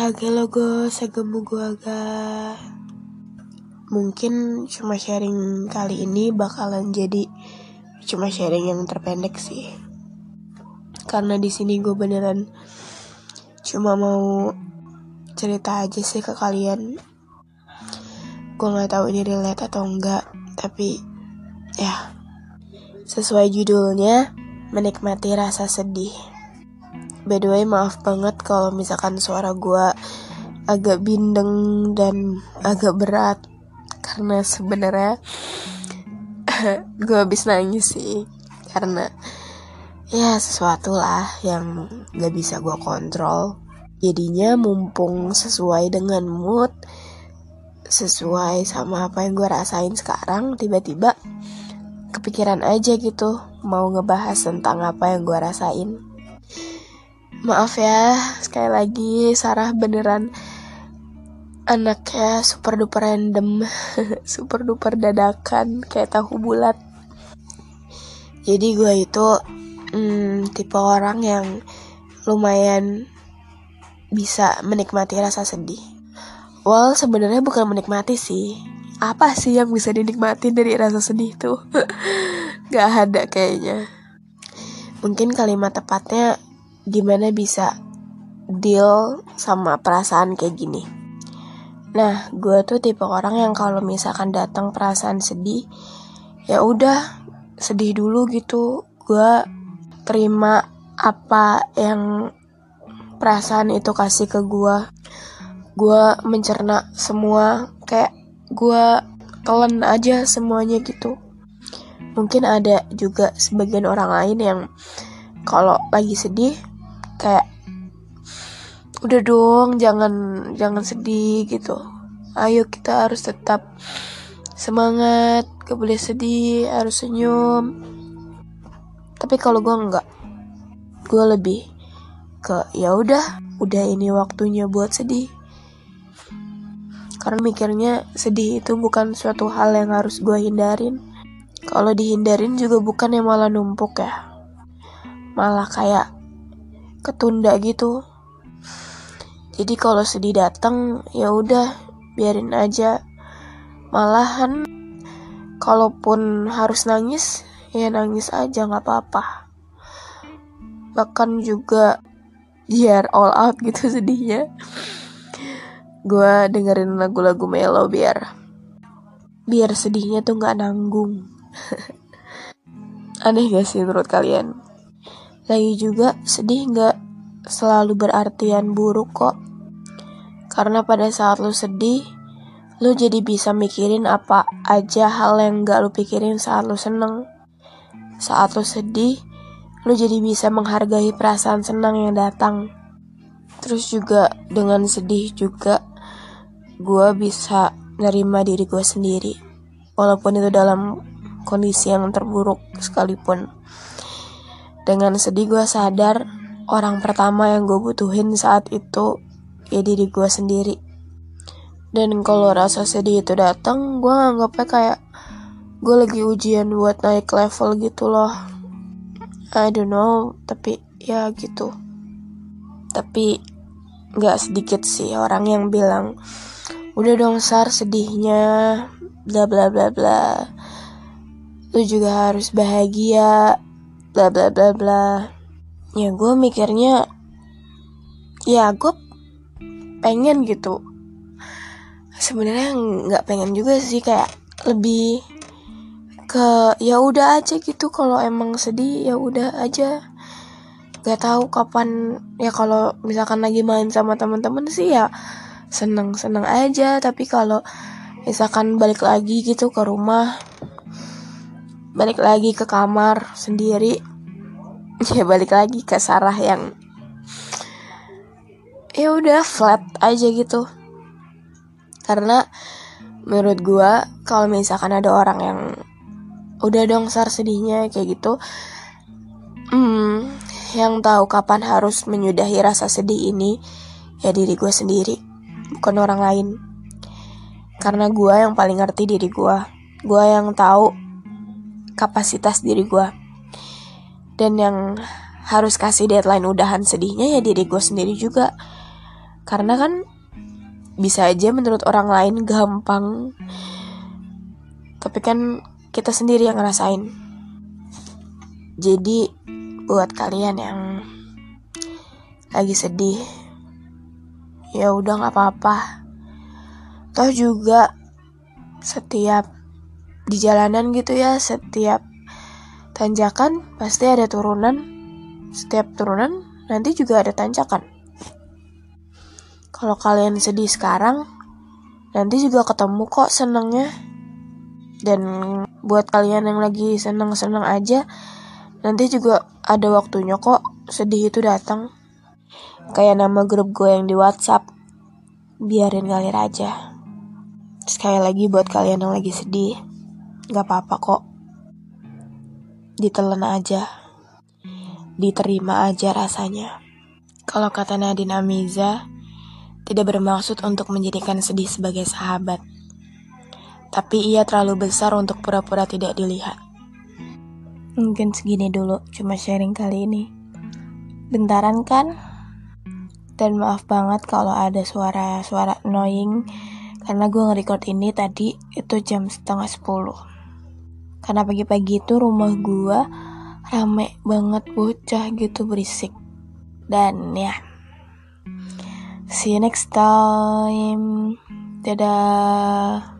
Haga logo segemu gua agak Mungkin cuma sharing kali ini bakalan jadi cuma sharing yang terpendek sih. Karena di sini gue beneran cuma mau cerita aja sih ke kalian. Gue nggak tahu ini relate atau enggak, tapi ya sesuai judulnya menikmati rasa sedih. By the way maaf banget kalau misalkan suara gue agak bindeng dan agak berat. Karena sebenarnya gue habis nangis sih. Karena ya sesuatu lah yang gak bisa gue kontrol. Jadinya mumpung sesuai dengan mood sesuai sama apa yang gue rasain sekarang tiba-tiba kepikiran aja gitu mau ngebahas tentang apa yang gue rasain maaf ya sekali lagi Sarah beneran anaknya super duper random super duper dadakan kayak tahu bulat. Jadi gue itu hmm, tipe orang yang lumayan bisa menikmati rasa sedih. Well sebenarnya bukan menikmati sih. Apa sih yang bisa dinikmati dari rasa sedih tuh? Gak ada kayaknya. Mungkin kalimat tepatnya gimana bisa deal sama perasaan kayak gini Nah, gue tuh tipe orang yang kalau misalkan datang perasaan sedih, ya udah sedih dulu gitu. Gue terima apa yang perasaan itu kasih ke gue. Gue mencerna semua kayak gue telan aja semuanya gitu. Mungkin ada juga sebagian orang lain yang kalau lagi sedih kayak udah dong jangan jangan sedih gitu. Ayo kita harus tetap semangat gak boleh sedih harus senyum. Tapi kalau gue enggak gue lebih ke ya udah udah ini waktunya buat sedih. Karena mikirnya sedih itu bukan suatu hal yang harus gue hindarin. Kalau dihindarin juga bukan yang malah numpuk ya. Malah kayak ketunda gitu jadi kalau sedih datang ya udah biarin aja. Malahan kalaupun harus nangis ya nangis aja nggak apa-apa. Bahkan juga biar all out gitu sedihnya. Gue dengerin lagu-lagu melo biar biar sedihnya tuh nggak nanggung. Aneh gak sih menurut kalian? Lagi juga sedih nggak selalu berartian buruk kok. Karena pada saat lu sedih, lu jadi bisa mikirin apa aja hal yang gak lu pikirin saat lu seneng. Saat lu sedih, lu jadi bisa menghargai perasaan senang yang datang. Terus juga dengan sedih juga, gue bisa nerima diri gue sendiri. Walaupun itu dalam kondisi yang terburuk sekalipun. Dengan sedih gue sadar orang pertama yang gue butuhin saat itu ya diri gue sendiri. Dan kalau rasa sedih itu datang gue nganggapnya kayak gue lagi ujian buat naik level gitu loh. I don't know tapi ya gitu. Tapi nggak sedikit sih orang yang bilang udah dong sar sedihnya bla bla bla bla. Lu juga harus bahagia bla bla bla bla. Ya gue mikirnya ya gue pengen gitu. Sebenarnya nggak pengen juga sih kayak lebih ke ya udah aja gitu kalau emang sedih ya udah aja. Nggak tahu kapan ya kalau misalkan lagi main sama teman-teman sih ya seneng seneng aja. Tapi kalau misalkan balik lagi gitu ke rumah balik lagi ke kamar sendiri. Ya balik lagi ke Sarah yang ya udah flat aja gitu. Karena menurut gue kalau misalkan ada orang yang udah dong sar sedihnya kayak gitu hmm, yang tahu kapan harus menyudahi rasa sedih ini ya diri gue sendiri bukan orang lain. Karena gue yang paling ngerti diri gue gue yang tahu kapasitas diri gue dan yang harus kasih deadline udahan sedihnya ya diri gue sendiri juga. Karena kan bisa aja menurut orang lain gampang. Tapi kan kita sendiri yang ngerasain. Jadi buat kalian yang lagi sedih ya udah nggak apa-apa. Toh juga setiap di jalanan gitu ya setiap tanjakan pasti ada turunan. Setiap turunan nanti juga ada tanjakan. Kalau kalian sedih sekarang nanti juga ketemu kok senengnya dan buat kalian yang lagi seneng-seneng aja nanti juga ada waktunya kok sedih itu datang. Kayak nama grup gue yang di WhatsApp biarin ngalir aja. Sekali lagi buat kalian yang lagi sedih Gak apa-apa kok. Ditelan aja. Diterima aja rasanya. Kalau kata Nadine Amiza, tidak bermaksud untuk menjadikan sedih sebagai sahabat. Tapi ia terlalu besar untuk pura-pura tidak dilihat. Mungkin segini dulu, cuma sharing kali ini. Bentaran kan? Dan maaf banget kalau ada suara-suara annoying karena gue nge-record ini tadi itu jam setengah sepuluh. Karena pagi-pagi itu rumah gua rame banget bocah gitu berisik. Dan ya, see you next time. Dadah.